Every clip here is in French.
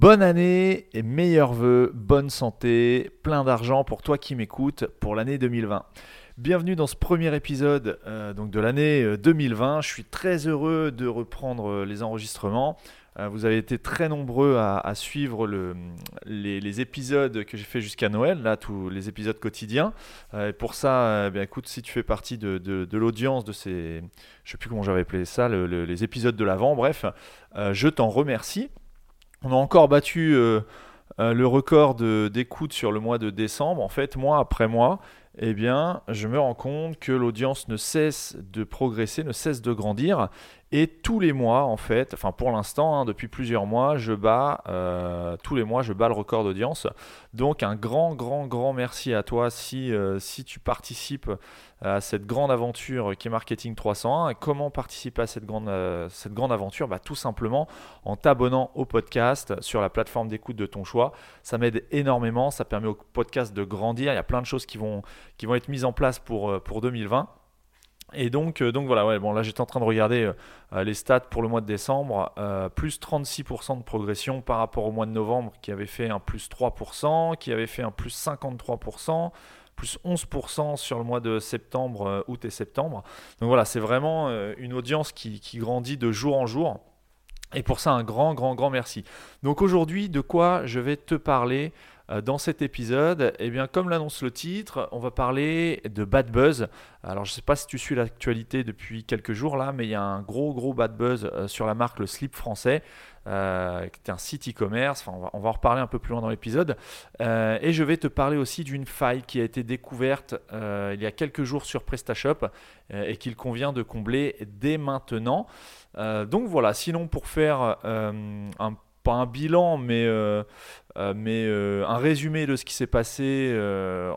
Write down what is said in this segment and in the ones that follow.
Bonne année et meilleurs vœux, bonne santé, plein d'argent pour toi qui m'écoutes pour l'année 2020. Bienvenue dans ce premier épisode euh, donc de l'année 2020. Euh, Je suis très heureux de reprendre euh, les enregistrements. vous avez été très nombreux à, suivre le, les, épisodes que j'ai fait jusqu'à Noël, là tous les épisodes quotidiens. et pour ça, eh bien écoute, si tu fais partie de, de, l'audience de ces, je sais plus comment j'avais appelé ça, les épisodes de l'avant, bref, je t'en remercie. On a encore battu euh, euh, le record d'écoute sur le mois de décembre. En fait, mois après mois, eh bien, je me rends compte que l'audience ne cesse de progresser, ne cesse de grandir. Et tous les mois, en fait, enfin pour l'instant, hein, depuis plusieurs mois, je bats, euh, tous les mois, je bats le record d'audience. Donc un grand, grand, grand merci à toi si, euh, si tu participes à cette grande aventure qui est Marketing 301. Et comment participer à cette grande, euh, cette grande aventure? Bah, Tout simplement en t'abonnant au podcast sur la plateforme d'écoute de ton choix. Ça m'aide énormément, ça permet au podcast de grandir. Il y a plein de choses qui vont, qui vont être mises en place pour, pour 2020. Et donc, euh, donc voilà, bon là j'étais en train de regarder euh, euh, les stats pour le mois de décembre, plus 36% de progression par rapport au mois de novembre qui avait fait un plus 3%, qui avait fait un plus 53%, plus 11% sur le mois de septembre, août et septembre. Donc voilà, c'est vraiment une audience qui, grandit de jour en jour. Et pour ça, un grand, grand, grand merci. Donc aujourd'hui, de quoi je vais te parler dans cet épisode, eh bien, comme l'annonce le titre, on va parler de bad buzz. Alors, je ne sais pas si tu suis l'actualité depuis quelques jours là, mais il y a un gros gros bad buzz euh, sur la marque Le Slip français, euh, qui est un site e-commerce. Enfin, on va, en reparler un peu plus loin dans l'épisode. et je vais te parler aussi d'une faille qui a été découverte il y a quelques jours sur PrestaShop et qu'il convient de combler dès maintenant. donc voilà. Sinon, pour faire un pas un bilan, mais, euh, euh, euh, un résumé de ce qui s'est passé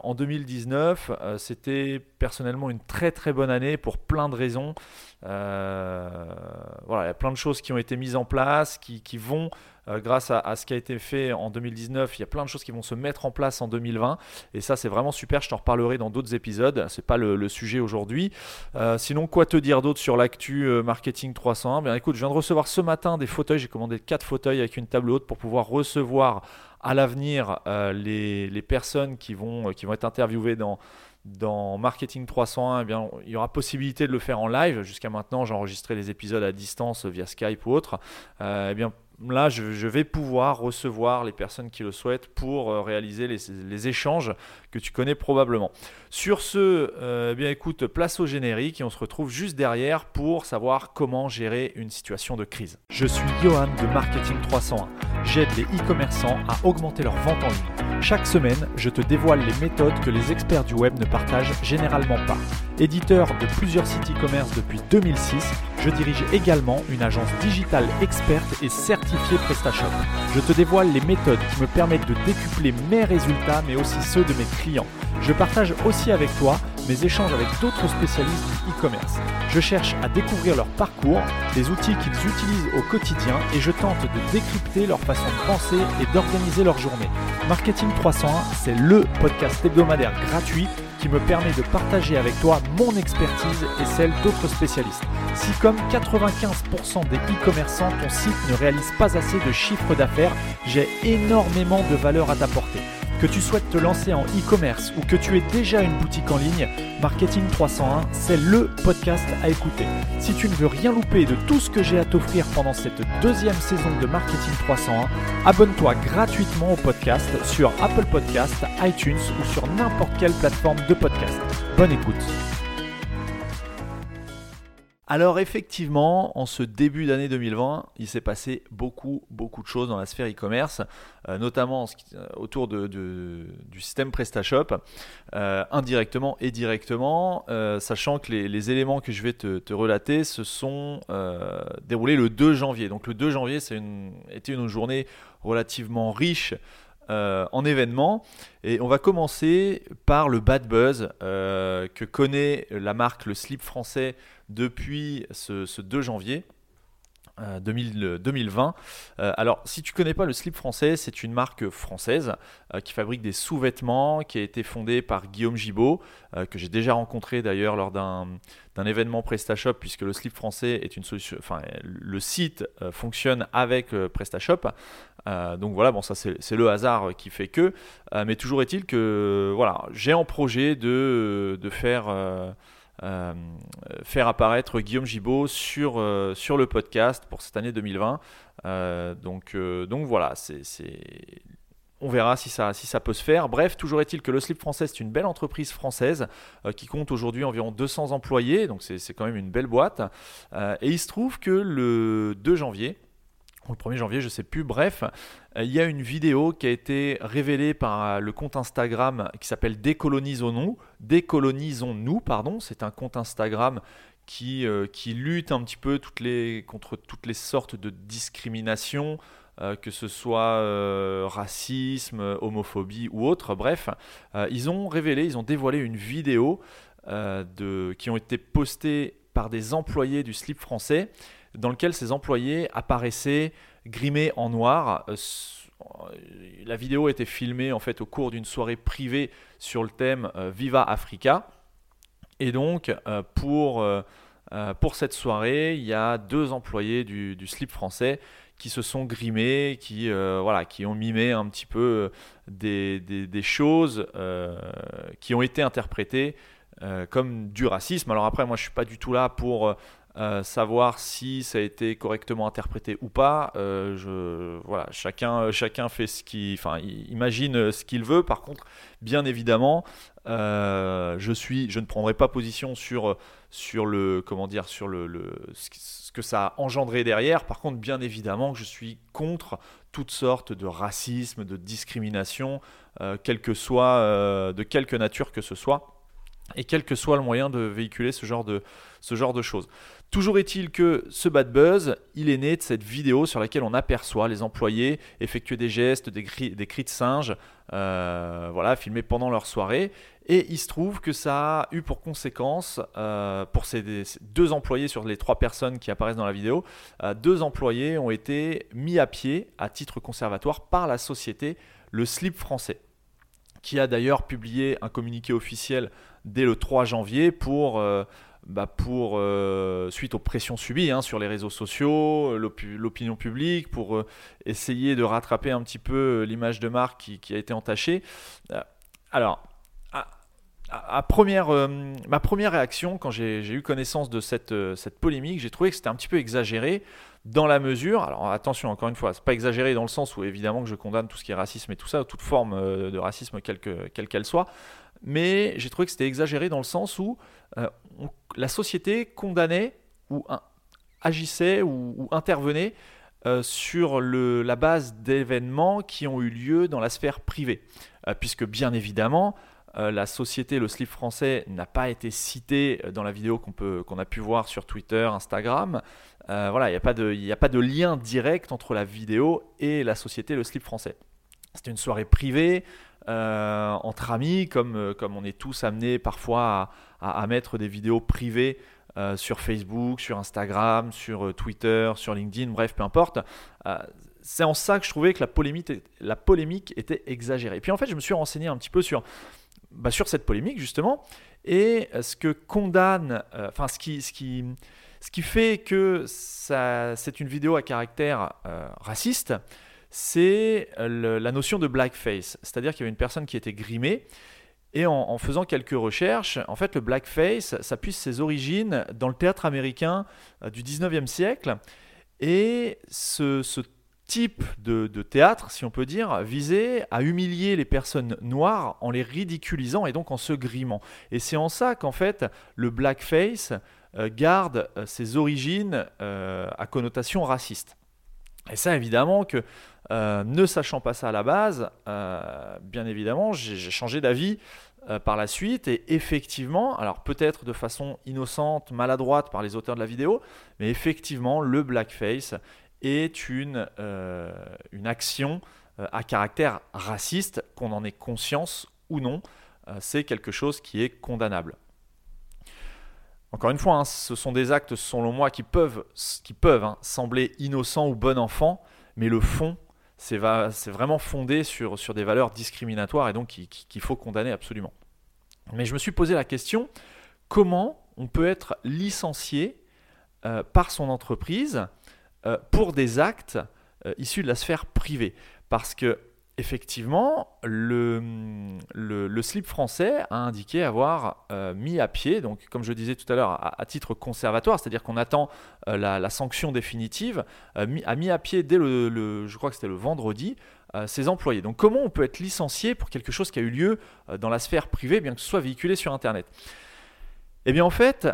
en 2019. C'était personnellement une très très bonne année pour plein de raisons. voilà, il y a plein de choses qui ont été mises en place, qui vont euh, grâce à, ce qui a été fait en 2019, il y a plein de choses qui vont se mettre en place en 2020. Et ça, c'est vraiment super. Je t'en reparlerai dans d'autres épisodes. C'est pas le, sujet aujourd'hui. Euh, sinon, quoi te dire d'autre sur l'actu euh, marketing 301 Bien, écoute, je viens de recevoir ce matin des fauteuils. J'ai commandé 4 fauteuils avec une table haute pour pouvoir recevoir à l'avenir les, personnes qui vont, qui vont être interviewées dans dans Marketing 301, eh bien, il y aura possibilité de le faire en live. Jusqu'à maintenant, j'enregistrais les épisodes à distance via Skype ou autre. eh bien, là, je, vais pouvoir recevoir les personnes qui le souhaitent pour euh, réaliser les, échanges que tu connais probablement. Sur ce, euh, eh bien écoute, place au générique et on se retrouve juste derrière pour savoir comment gérer une situation de crise. Je suis Johan de Marketing 301. J'aide les e-commerçants à augmenter leur vente en ligne. Chaque semaine, je te dévoile les méthodes que les experts du web ne partagent généralement pas. Éditeur de plusieurs sites e-commerce depuis 2006, je dirige également une agence digitale experte et certifiée PrestaShop. Je te dévoile les méthodes qui me permettent de décupler mes résultats mais aussi ceux de mes clients. Je partage aussi avec toi mes échanges avec d'autres spécialistes du e-commerce. Je cherche à découvrir leur parcours, les outils qu'ils utilisent au quotidien et je tente de décrypter leur façon de penser et d'organiser leur journée. Marketing 301, c'est le podcast hebdomadaire gratuit qui me permet de partager avec toi mon expertise et celle d'autres spécialistes. Si comme 95% des e-commerçants, ton site ne réalise pas assez de chiffre d'affaires, j'ai énormément de valeur à t'apporter. Que tu souhaites te lancer en e-commerce ou que tu aies déjà une boutique en ligne, Marketing 301, c'est le podcast à écouter. Si tu ne veux rien louper de tout ce que j'ai à t'offrir pendant cette deuxième saison de Marketing 301, abonne-toi gratuitement au podcast sur Apple Podcast, iTunes ou sur n'importe quelle plateforme de podcast. Bonne écoute. Alors effectivement, en ce début d'année 2020, il s'est passé beaucoup, beaucoup de choses dans la sphère e-commerce, euh, notamment euh, autour du système PrestaShop, euh, indirectement et directement, sachant que les, éléments que je vais te, relater se sont déroulés le 2 janvier. Donc le 2 janvier, c'est une journée relativement riche en événements. Et on va commencer par le bad buzz que connaît la marque Le Slip français depuis ce, 2 janvier. 2020. alors, si tu connais pas le slip français, c'est une marque française qui fabrique des sous-vêtements, qui a été fondée par Guillaume Gibaud, que j'ai déjà rencontré d'ailleurs lors d'un événement PrestaShop, puisque le slip français est une solution. Enfin, le site fonctionne avec PrestaShop. donc voilà, bon, ça c'est le hasard qui fait que. mais toujours est-il que voilà, j'ai en projet de, faire euh, faire apparaître Guillaume Gibaud sur, euh, sur le podcast pour cette année 2020. Euh, donc, donc voilà, c'est on verra si ça, si ça peut se faire. Bref, toujours est-il que le Slip français, c'est une belle entreprise française qui compte aujourd'hui environ 200 employés, donc c'est quand même une belle boîte. et il se trouve que le 2 janvier, le 1er janvier, je sais plus, bref, euh, il y a une vidéo qui a été révélée par euh, le compte Instagram qui s'appelle Décolonisons-nous. Décolonisons-nous, pardon. C'est un compte Instagram qui, euh, lutte un petit peu contre toutes les sortes de discrimination, que ce soit racisme, homophobie ou autre. Bref, ils ont révélé, ils ont dévoilé une vidéo qui ont été postées par des employés du slip français dans lequel ces employés apparaissaient grimés en noir. Euh, la vidéo été filmée en fait au cours d'une soirée privée sur le thème euh, Viva Africa. Et donc euh, pour, pour cette soirée, il y a deux employés du, slip français qui se sont grimés, qui, voilà, qui ont mimé un petit peu des, des choses qui ont été interprétées comme du racisme. Alors après, moi je suis pas du tout là pour euh, savoir si ça a été correctement interprété ou pas, euh, voilà, chacun, chacun fait ce qu'il, enfin, imagine ce qu'il veut. Par contre, bien évidemment, euh, je suis, je ne prendrai pas position sur, sur le, comment dire, sur le, ce que ça a engendré derrière. Par contre, bien évidemment, je suis contre toutes sortes de racisme, de discrimination, quel que soit, de quelque nature que ce soit et quel que soit le moyen de véhiculer ce genre de, ce genre de choses. Toujours est-il que ce bad buzz, il est né de cette vidéo sur laquelle on aperçoit les employés effectuer des gestes, des cris, de singe, euh, voilà, filmés pendant leur soirée. Et il se trouve que ça a eu pour conséquence, euh, pour ces, deux employés sur les trois personnes qui apparaissent dans la vidéo, euh, deux employés ont été mis à pied à titre conservatoire par la société Le Slip Français, qui a d'ailleurs publié un communiqué officiel dès le 3 janvier pour bah pour, euh, suite aux pressions subies hein, sur les réseaux sociaux, l'opinion publique, pour euh, essayer de rattraper un petit peu euh, l'image de marque qui, a été entachée. alors, à, première, ma première réaction quand j'ai eu connaissance de cette, cette polémique, j'ai trouvé que c'était un petit peu exagéré dans la mesure, alors attention encore une fois, c'est pas exagéré dans le sens où évidemment que je condamne tout ce qui est racisme et tout ça, toute forme de racisme quelle qu'elle soit, mais j'ai trouvé que c'était exagéré dans le sens où euh, la société condamnait ou agissait ou, intervenait euh, sur la base d'événements qui ont eu lieu dans la sphère privée. Euh, puisque bien évidemment, la société, le slip français, n'a pas été cité dans la vidéo qu'on a pu voir sur Twitter, Instagram. voilà, il n'y a, a pas de lien direct entre la vidéo et la société, le slip français. C'était une soirée privée, euh, entre amis, comme, euh, comme on est tous amenés parfois à, mettre des vidéos privées euh, sur Facebook, sur Instagram, sur Twitter, sur LinkedIn, bref, peu importe. c'est en ça que je trouvais que la polémique, la polémique était exagérée. Et puis en fait, je me suis renseigné un petit peu sur, bah, sur cette polémique justement, et ce que condamne, enfin ce qui, ce qui, ce qui fait que c'est une vidéo à caractère raciste, c'est euh, la notion de blackface. C'est-à-dire qu'il y avait une personne qui était grimée. Et en, faisant quelques recherches, en fait, le blackface, ça puise ses origines dans le théâtre américain euh, du 19e siècle. Et ce, type de, théâtre, si on peut dire, visait à humilier les personnes noires en les ridiculisant et donc en se grimant. Et c'est en ça qu'en fait, le blackface euh, garde ses origines à connotation raciste. Et ça, évidemment, que euh, ne sachant pas ça à la base, euh, bien évidemment, j'ai changé d'avis euh, par la suite. Et effectivement, alors peut-être de façon innocente, maladroite par les auteurs de la vidéo, mais effectivement, le blackface est une, action à caractère raciste, qu'on en ait conscience ou non. C'est quelque chose qui est condamnable. encore une fois, hein, ce sont des actes, selon moi, qui peuvent, qui peuvent hein, sembler innocents ou bon enfant, mais le fond, c'est vraiment fondé sur, des valeurs discriminatoires et donc qu'il faut condamner absolument. Mais je me suis posé la question, comment on peut être licencié euh, par son entreprise euh, pour des actes euh, issus de la sphère privée? Parce que effectivement, le, le, slip français a indiqué avoir euh, mis à pied, donc comme je disais tout à l'heure, à, titre conservatoire, c'est-à-dire qu'on attend euh, la, sanction définitive, euh, a mis à pied dès le, je crois que c'était le vendredi, ses employés. Donc comment on peut être licencié pour quelque chose qui a eu lieu dans la sphère privée, bien que ce soit véhiculé sur Internet? Eh bien en fait,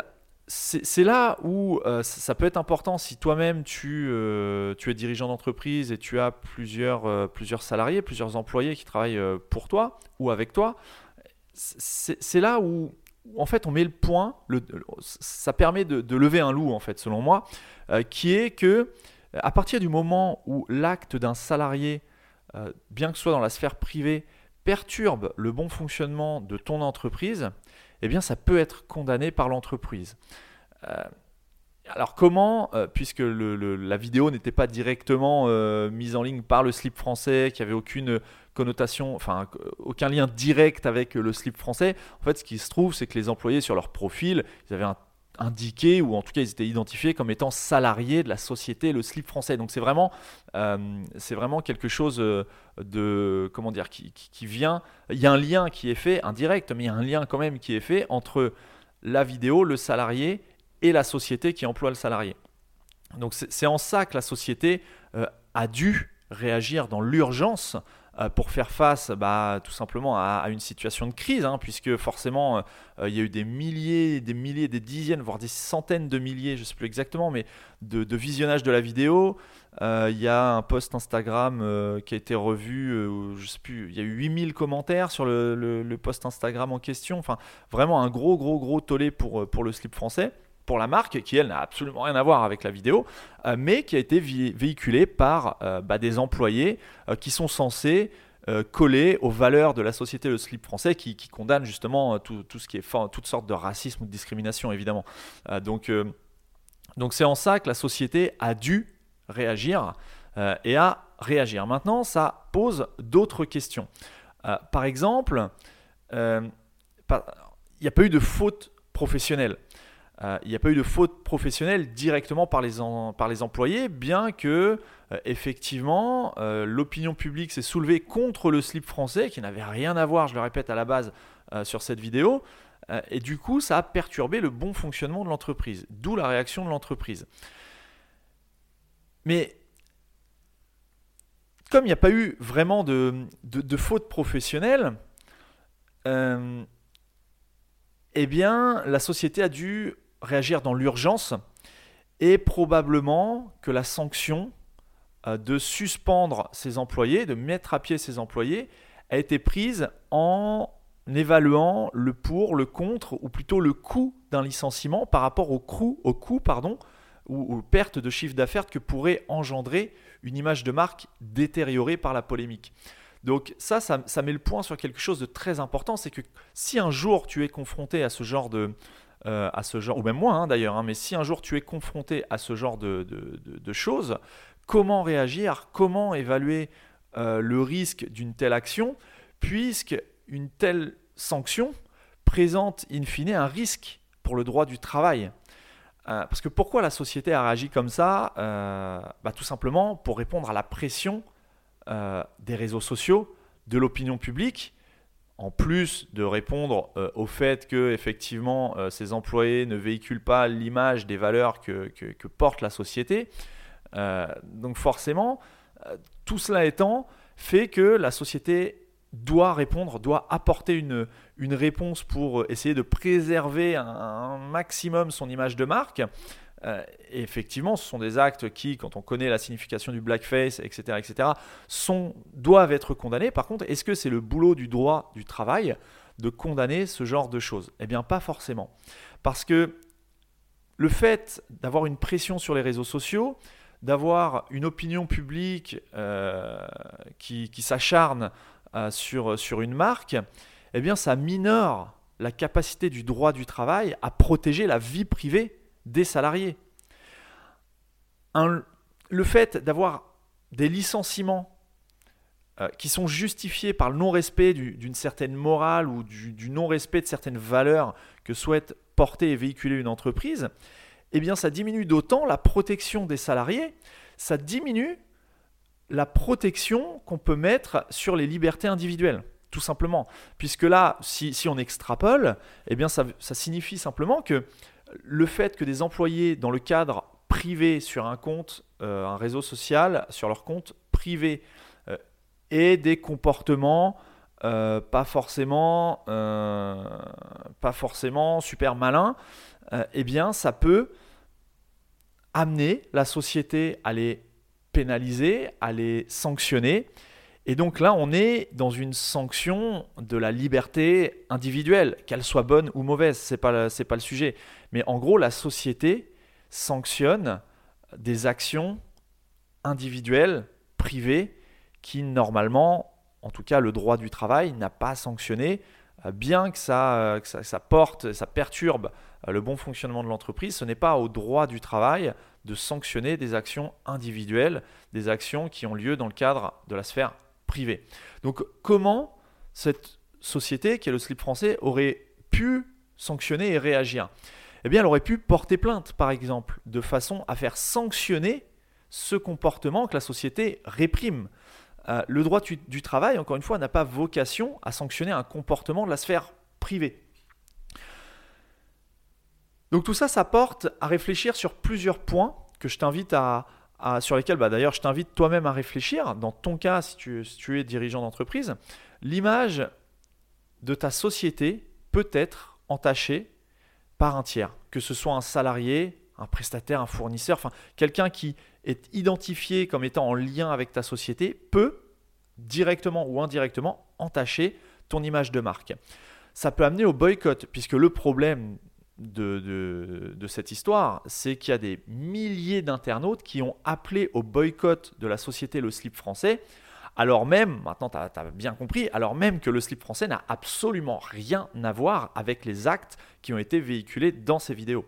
c'est là où euh, ça peut être important si toi-même tu, euh, tu, es dirigeant d'entreprise et tu as plusieurs, euh, salariés, plusieurs employés qui travaillent pour toi ou avec toi. C'est là où, en fait on met le point, ça permet de, de, lever un loup en fait selon moi, qui est que à partir du moment où l'acte d'un salarié, bien que ce soit dans la sphère privée, perturbe le bon fonctionnement de ton entreprise, eh bien ça peut être condamné par l'entreprise. Euh, alors comment, euh, puisque la vidéo n'était pas directement euh, mise en ligne par le slip français, qui avait aucune connotation, enfin aucun lien direct avec le slip français, en fait ce qui se trouve c'est que les employés sur leur profil, ils avaient un indiqués ou en tout cas ils étaient identifiés comme étant salariés de la société le slip français. Donc c'est vraiment euh, c'est vraiment quelque chose euh, de comment dire qui, qui, vient. Il y a un lien qui est fait indirect mais il y a un lien quand même qui est fait entre la vidéo le salarié et la société qui emploie le salarié. Donc c'est en ça que la société euh, a dû réagir dans l'urgence pour faire face bah, tout simplement à, une situation de crise, hein, puisque forcément euh, il y a eu des milliers, des milliers, des dizaines, voire des centaines de milliers, je ne sais plus exactement, mais de, de visionnages de la vidéo. Euh, il y a un post Instagram qui a été revu, je sais plus, il y a eu 8000 commentaires sur le, post Instagram en question. Enfin, vraiment un gros, gros, gros tollé pour le slip français pour la marque, qui elle n'a absolument rien à voir avec la vidéo, euh, mais qui a été véhiculée par euh, bah, des employés euh, qui sont censés coller aux valeurs de la société Le Slip français, qui, condamne justement tout, ce qui est toutes sortes de racisme ou de discrimination, évidemment. donc, donc c'est en ça que la société a dû réagir et a réagir. Maintenant, ça pose d'autres questions. par exemple, il n'y a pas eu de faute professionnelle. Euh, il n'y a pas eu de faute professionnelle directement par les, employés, bien que euh, effectivement euh, l'opinion publique s'est soulevée contre le slip français, qui n'avait rien à voir, je le répète à la base, sur cette vidéo. et du coup, ça a perturbé le bon fonctionnement de l'entreprise, d'où la réaction de l'entreprise. Mais comme il n'y a pas eu vraiment de, de, de faute professionnelle, eh bien, la société a dû réagir dans l'urgence et probablement que la sanction euh, de suspendre ses employés, de mettre à pied ses employés, a été prise en évaluant le pour, le contre, ou plutôt le coût d'un licenciement par rapport au coût, au coût ou aux pertes de chiffre d'affaires que pourrait engendrer une image de marque détériorée par la polémique. Donc ça, ça, ça met le point sur quelque chose de très important, c'est que si un jour tu es confronté à ce genre de, euh, à ce genre, ou même moi hein, d'ailleurs, hein, mais si un jour tu es confronté à ce genre de, choses, comment réagir, comment évaluer euh, le risque d'une telle action, puisque une telle sanction présente in fine un risque pour le droit du travail. Euh, parce que pourquoi la société a réagi comme ça bah, Tout simplement pour répondre à la pression des réseaux sociaux, de l'opinion publique, en plus de répondre euh, au fait que effectivement euh, ces employés ne véhiculent pas l'image des valeurs que, porte la société, euh, donc forcément, tout cela étant, fait que la société doit répondre, doit apporter une, une réponse pour essayer de préserver un maximum son image de marque. Euh, effectivement, ce sont des actes qui, quand on connaît la signification du blackface, etc., etc., doivent être condamnés. Par contre, est-ce que c'est le boulot du droit du travail de condamner ce genre de choses? Eh bien, pas forcément. Parce que le fait d'avoir une pression sur les réseaux sociaux, d'avoir une opinion publique euh, qui, s'acharne euh, sur, une marque, eh bien, ça minore la capacité du droit du travail à protéger la vie privée des salariés. le fait d'avoir des licenciements euh, qui sont justifiés par le non-respect d'une certaine morale ou du, non-respect de certaines valeurs que souhaite porter et véhiculer une entreprise, eh bien ça diminue d'autant la protection des salariés, ça diminue la protection qu'on peut mettre sur les libertés individuelles, tout simplement. Puisque là, si, on extrapole, eh bien ça, signifie simplement que le fait que des employés dans le cadre privé sur un compte, euh, un réseau social, sur leur compte privé, euh, aient des comportements euh, pas forcément pas forcément super malins, eh bien ça peut amener la société à les pénaliser, à les sanctionner. Et donc là, on est dans une sanction de la liberté individuelle, qu'elle soit bonne ou mauvaise, ce n'est pas, pas le sujet. Mais en gros, la société sanctionne des actions individuelles, privées, qui normalement, en tout cas le droit du travail, n'a pas sanctionné, euh, bien que ça, euh, ça, porte, ça perturbe euh, le bon fonctionnement de l'entreprise, ce n'est pas au droit du travail de sanctionner des actions individuelles, des actions qui ont lieu dans le cadre de la sphère Donc comment cette société, qui est le slip français, aurait pu sanctionner et réagir? Eh bien, elle aurait pu porter plainte, par exemple, de façon à faire sanctionner ce comportement que la société réprime. Euh, le droit du travail, encore une fois, n'a pas vocation à sanctionner un comportement de la sphère privée. Donc tout ça, ça porte à réfléchir sur plusieurs points que je t'invite à, sur lesquels, bah, d'ailleurs, je t'invite toi-même à réfléchir. Dans ton cas, si tu, si tu es dirigeant d'entreprise, l'image de ta société peut être entachée par un tiers, que ce soit un salarié, un prestataire, un fournisseur, enfin quelqu'un qui est identifié comme étant en lien avec ta société peut directement ou indirectement entacher ton image de marque. Ça peut amener au boycott, puisque le problème de, cette histoire, c'est qu'il y a des milliers d'internautes qui ont appelé au boycott de la société Le Slip français, alors même, maintenant tu as, bien compris, alors même que le slip français n'a absolument rien à voir avec les actes qui ont été véhiculés dans ces vidéos.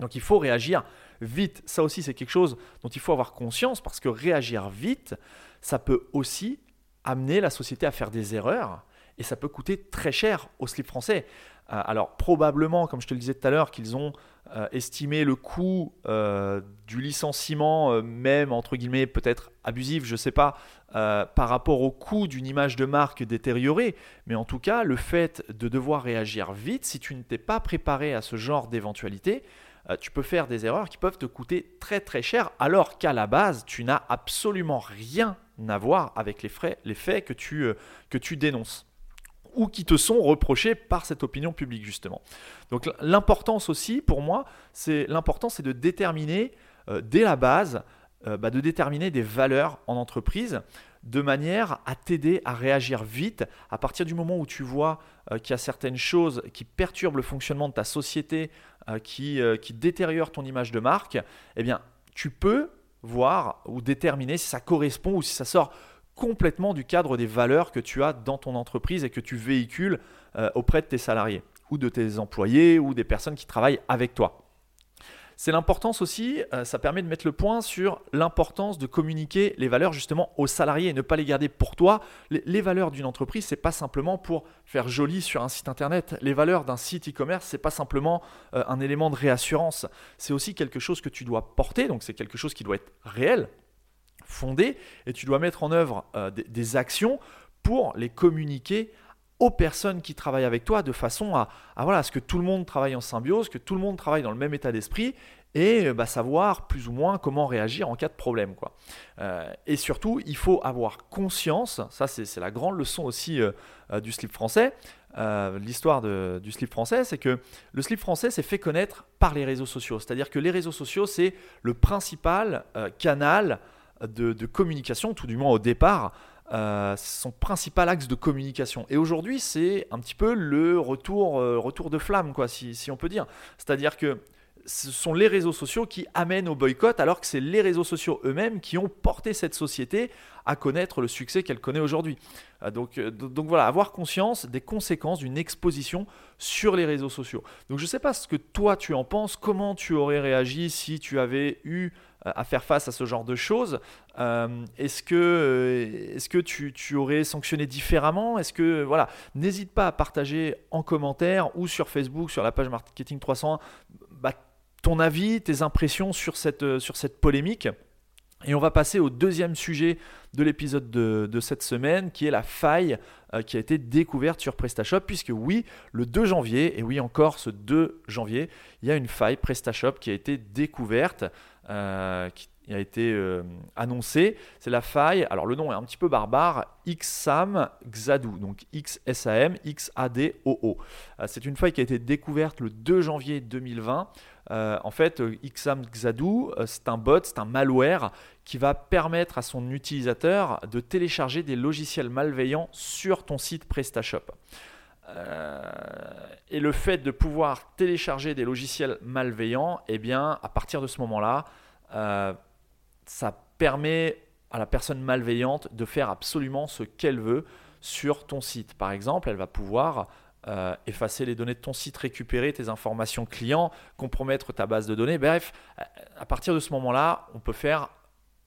Donc il faut réagir vite. Ça aussi, c'est quelque chose dont il faut avoir conscience parce que réagir vite, ça peut aussi amener la société à faire des erreurs et ça peut coûter très cher au slip français. Euh, alors probablement, comme je te le disais tout à l'heure, qu'ils ont euh, estimé le coût euh, du licenciement, même entre guillemets peut-être abusif, je ne sais pas, par rapport au coût d'une image de marque détériorée. Mais en tout cas, le fait de devoir réagir vite, si tu ne t'es pas préparé à ce genre d'éventualité, tu peux faire des erreurs qui peuvent te coûter très très cher, alors qu'à la base, tu n'as absolument rien à voir avec les, frais, les faits que tu, que tu dénonces ou qui te sont reprochés par cette opinion publique justement. Donc l'importance aussi pour moi, c'est l'important c'est de déterminer euh, dès la base, euh, bah, de déterminer des valeurs en entreprise de manière à t'aider à réagir vite à partir du moment où tu vois euh, qu'il y a certaines choses qui perturbent le fonctionnement de ta société, qui, qui détériorent ton image de marque, eh bien tu peux voir ou déterminer si ça correspond ou si ça sort complètement du cadre des valeurs que tu as dans ton entreprise et que tu véhicules euh, auprès de tes salariés ou de tes employés ou des personnes qui travaillent avec toi. C'est l'importance aussi, euh, ça permet de mettre le point sur l'importance de communiquer les valeurs justement aux salariés et ne pas les garder pour toi. Les, valeurs d'une entreprise, c'est pas simplement pour faire joli sur un site internet. Les valeurs d'un site e-commerce, c'est pas simplement euh, un élément de réassurance. C'est aussi quelque chose que tu dois porter, donc c'est quelque chose qui doit être réel, fondé et tu dois mettre en œuvre euh, des, actions pour les communiquer aux personnes qui travaillent avec toi de façon à, voilà, ce que tout le monde travaille en symbiose, que tout le monde travaille dans le même état d'esprit et bah, savoir plus ou moins comment réagir en cas de problème. Quoi. Euh, et surtout, il faut avoir conscience, ça c'est la grande leçon aussi euh, du slip français, l'histoire du slip français, c'est que le slip français s'est fait connaître par les réseaux sociaux. C'est-à-dire que les réseaux sociaux, c'est le principal canal de, communication, tout du moins au départ, euh, son principal axe de communication. Et aujourd'hui, c'est un petit peu le retour, euh, retour de flamme, quoi, si, on peut dire. C'est-à-dire que ce sont les réseaux sociaux qui amènent au boycott, alors que c'est les réseaux sociaux eux-mêmes qui ont porté cette société à connaître le succès qu'elle connaît aujourd'hui. Euh, donc, donc voilà, avoir conscience des conséquences d'une exposition sur les réseaux sociaux. Donc je ne sais pas ce que toi tu en penses, comment tu aurais réagi si tu avais eu à faire face à ce genre de choses. est-ce que, est-ce que tu, tu, aurais sanctionné différemment? Est-ce que voilà, n'hésite pas à partager en commentaire ou sur Facebook, sur la page Marketing 301, bah, ton avis, tes impressions sur cette, sur cette polémique. Et on va passer au deuxième sujet de l'épisode de, cette semaine, qui est la faille euh, qui a été découverte sur PrestaShop, puisque oui, le 2 janvier, et oui encore ce 2 janvier, il y a une faille PrestaShop qui a été découverte, euh, qui a été euh, annoncée. C'est la faille, alors le nom est un petit peu barbare, XSAM Xadu, donc XSAM XADOO. C'est une faille qui a été découverte le 2 janvier 2020. Euh, en fait, euh, Xadu, euh, c'est un bot, c'est un malware qui va permettre à son utilisateur de télécharger des logiciels malveillants sur ton site PrestaShop. Et le fait de pouvoir télécharger des logiciels malveillants, eh bien, à partir de ce moment-là, ça permet à la personne malveillante de faire absolument ce qu'elle veut sur ton site. Par exemple, elle va pouvoir euh, effacer les données de ton site, récupérer tes informations clients, compromettre ta base de données. Bref, à partir de ce moment-là, on peut faire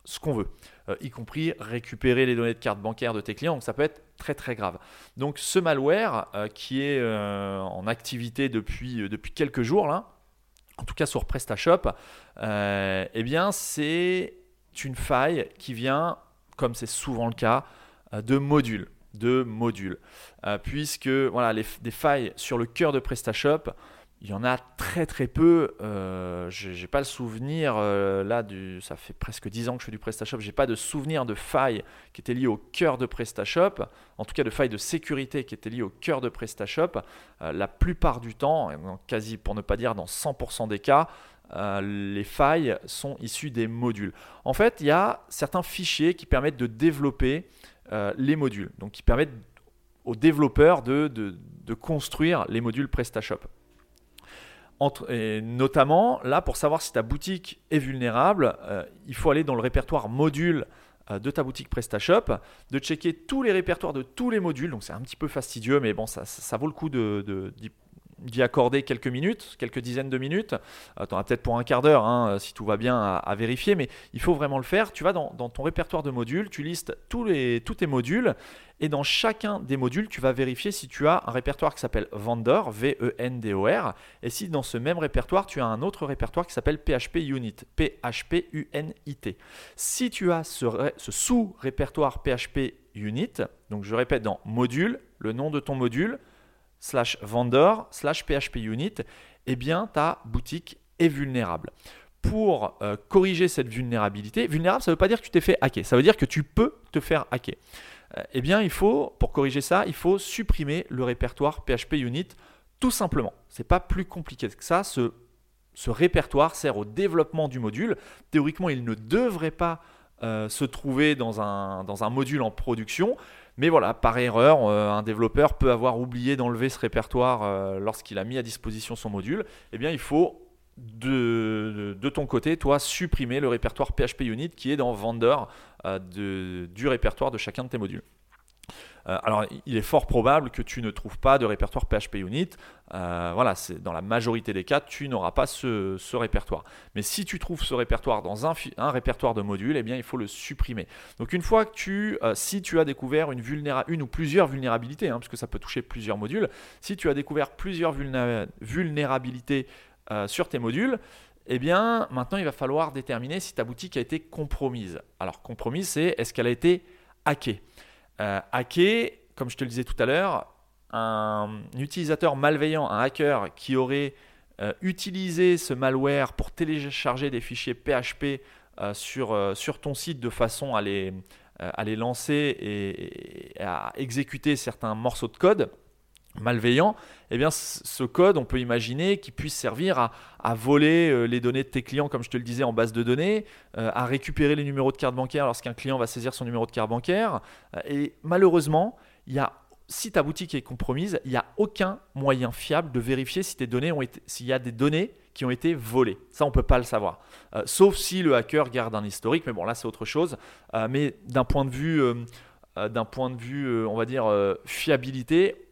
ce qu'on veut, euh, y compris récupérer les données de carte bancaire de tes clients. Donc ça peut être très très grave. Donc ce malware euh, qui est en activité depuis, quelques jours là, en tout cas sur PrestaShop, eh bien c'est une faille qui vient, comme c'est souvent le cas, de modules de. Euh, puisque voilà, les, des failles sur le cœur de PrestaShop, il y en a très très peu. Euh, je n'ai pas le souvenir, euh, là, du, ça fait presque 10 ans que je fais du PrestaShop, j'ai pas de souvenir de failles qui étaient liées au cœur de PrestaShop, en tout cas de failles de sécurité qui étaient liées au cœur de PrestaShop. la plupart du temps, quasi pour ne pas dire dans 100% des cas, les failles sont issues des modules. En fait, il y a certains fichiers qui permettent de développer euh, les modules, donc qui permettent aux développeurs de, de, construire les modules PrestaShop. Notamment, là, pour savoir si ta boutique est vulnérable, euh, il faut aller dans le répertoire modules euh, de ta boutique PrestaShop, de checker tous les répertoires de tous les modules. Donc c'est un petit peu fastidieux, mais bon, ça, vaut le coup de, d'y accorder quelques minutes, quelques dizaines de minutes. Euh, peut-être pour un quart d'heure, hein, si tout va bien, à, vérifier, mais il faut vraiment le faire. Tu vas dans, ton répertoire de modules, tu listes tous, les, tous tes modules, et dans chacun des modules, tu vas vérifier si tu as un répertoire qui s'appelle Vendor, V-E-N-D-O-R, et si dans ce même répertoire, tu as un autre répertoire qui s'appelle PHP Unit, P-H-P-U-N-I-T. Si tu as ce, ce sous-répertoire PHP Unit, donc je répète dans module, le nom de ton module, slash vendor slash php unit, eh bien ta boutique est vulnérable. Pour euh, corriger cette vulnérabilité, vulnérable ça ne veut pas dire que tu t'es fait hacker, ça veut dire que tu peux te faire hacker. Euh, eh bien il faut, pour corriger ça, il faut supprimer le répertoire php unit tout simplement. C'est pas plus compliqué que ça. Ce, ce répertoire sert au développement du module. Théoriquement, il ne devrait pas euh, se trouver dans un module en production. Mais voilà, par erreur, euh, un développeur peut avoir oublié d'enlever ce répertoire euh, lorsqu'il a mis à disposition son module. Eh bien, il faut de, ton côté, toi, supprimer le répertoire PHP Unit qui est dans Vendor euh, du répertoire de chacun de tes modules. Euh, alors, il est fort probable que tu ne trouves pas de répertoire PHP Unit. Euh, voilà, c'est dans la majorité des cas, tu n'auras pas ce, répertoire. Mais si tu trouves ce répertoire dans un, répertoire de modules, eh bien, il faut le supprimer. Donc, une fois que tu, euh, si tu as découvert une, une ou plusieurs vulnérabilités, hein, puisque ça peut toucher plusieurs modules, si tu as découvert plusieurs vulnérabilités sur tes modules, eh bien, maintenant, il va falloir déterminer si ta boutique a été compromise. Alors, compromise, c'est est-ce qu'elle a été hackée? Euh, hacker, comme je te le disais tout à l'heure, un utilisateur malveillant, un hacker qui aurait euh, utilisé ce malware pour télécharger des fichiers PHP euh, sur, ton site de façon à les lancer et, à exécuter certains morceaux de code malveillants, eh bien ce code, on peut imaginer qu'il puisse servir à, voler les données de tes clients, comme je te le disais, en base de données, à récupérer les numéros de carte bancaire lorsqu'un client va saisir son numéro de carte bancaire. et malheureusement, il y a si ta boutique est compromise, il n'y a aucun moyen fiable de vérifier si tes données ont été, s'il y a des données qui ont été volés. Ça, on ne peut pas le savoir. sauf si le hacker garde un historique, mais bon, là, c'est autre chose. mais d'un point de vue, d'un point de vue on va dire, fiabilité,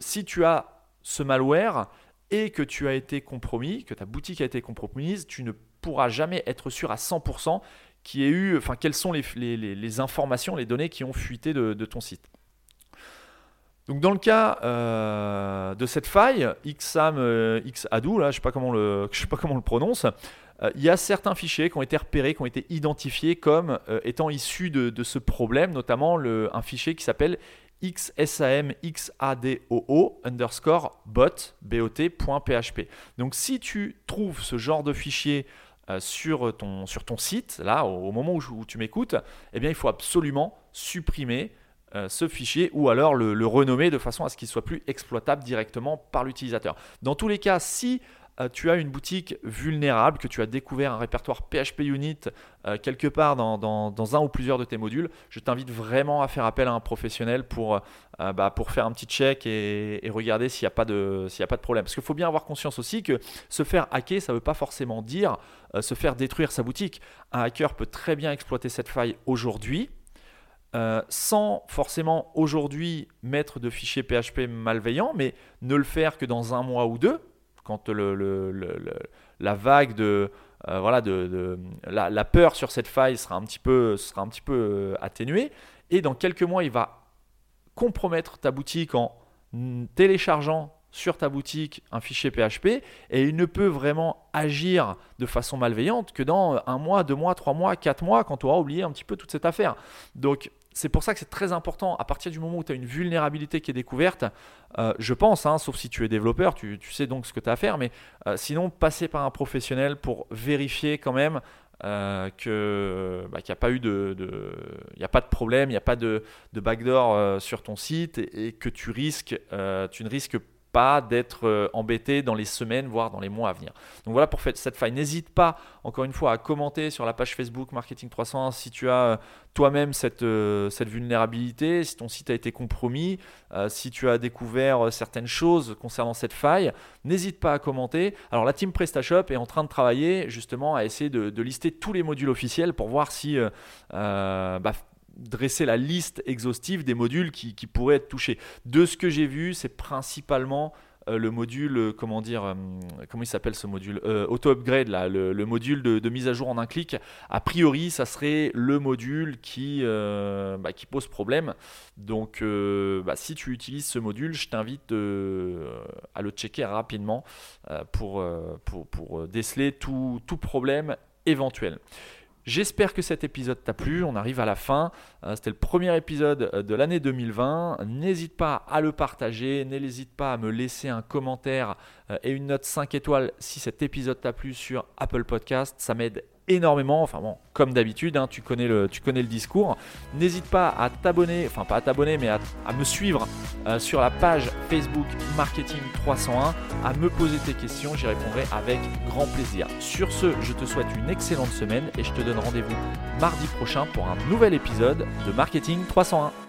si tu as ce malware et que tu as été compromis, que ta boutique a été compromise, tu ne pourras jamais être sûr à 100% qui ait eu, enfin, quelles sont les, informations, les données qui ont fuité de, ton site. Donc dans le cas euh, de cette faille, XAM, euh, là, je ne sais, pas comment on le prononce, euh, il y a certains fichiers qui ont été repérés, qui ont été identifiés comme étant issus de, ce problème, notamment un fichier qui s'appelle xsamxadoo underscore bot. Donc si tu trouves ce genre de fichier euh, sur, ton, site, là, au, moment où, tu m'écoutes, eh bien, il faut absolument supprimer euh, ce fichier ou alors le, le, renommer de façon à ce qu'il soit plus exploitable directement par l'utilisateur. Dans tous les cas, si tu as une boutique vulnérable, que tu as découvert un répertoire PHP Unit euh, quelque part dans, un ou plusieurs de tes modules, je t'invite vraiment à faire appel à un professionnel pour, euh, bah, faire un petit check et, regarder s'il n'y a, pas de, a pas de problème. Parce qu'il faut bien avoir conscience aussi que se faire hacker, ça ne veut pas forcément dire se faire détruire sa boutique. Un hacker peut très bien exploiter cette faille aujourd'hui. sans forcément aujourd'hui mettre de fichiers PHP malveillants, mais ne le faire que dans un mois ou deux, quand la vague de, euh, voilà, de, la, peur sur cette faille sera un petit peu, sera un petit peu euh, atténuée. Et dans quelques mois, il va compromettre ta boutique en téléchargeant sur ta boutique un fichier PHP et il ne peut vraiment agir de façon malveillante que dans un mois, deux mois, trois mois, quatre mois, quand tu auras oublié un petit peu toute cette affaire. Donc c'est pour ça que c'est très important, à partir du moment où tu as une vulnérabilité qui est découverte, euh, je pense, hein, sauf si tu es développeur, tu, sais donc ce que tu as à faire, mais euh, sinon, passer par un professionnel pour vérifier quand même euh, bah, qu'il n'y a pas eu de, il a pas de problème, il n'y a pas de, backdoor sur ton site et, que tu tu ne risques pas pas d'être euh, embêté dans les semaines, voire dans les mois à venir. Donc voilà pour cette faille. N'hésite pas, encore une fois, à commenter sur la page Facebook Marketing 301 si tu as euh, toi-même cette, euh, cette vulnérabilité, si ton site a été compromis, si tu as découvert certaines choses concernant cette faille. N'hésite pas à commenter. Alors la team PrestaShop est en train de travailler justement à essayer de, lister tous les modules officiels pour voir si bah, dresser la liste exhaustive des modules qui, pourraient être touchés. De ce que j'ai vu, c'est principalement euh, le module, euh, comment dire, euh, comment il s'appelle ce module Auto Upgrade, là, le, module de, mise à jour en un clic. A priori, ça serait le module qui, bah, qui pose problème. Donc, bah, si tu utilises ce module, je t'invite à le checker rapidement pour, pour, pour, déceler tout, tout problème éventuel. J'espère que cet épisode t'a plu. On arrive à la fin. Euh, c'était le premier épisode euh, de l'année 2020. N'hésite pas à le partager. N'hésite pas à me laisser un commentaire euh, et une note 5 étoiles si cet épisode t'a plu sur Apple Podcast. Ça m'aide énormément. Enfin bon, comme d'habitude, hein, tu, connais le, tu connais le discours. N'hésite pas à t'abonner, enfin pas à t'abonner, mais à, me suivre euh, sur la page Facebook Marketing 301, à me poser tes questions, j'y répondrai avec grand plaisir. Sur ce, je te souhaite une excellente semaine et je te donne rendez-vous mardi prochain pour un nouvel épisode de Marketing 301.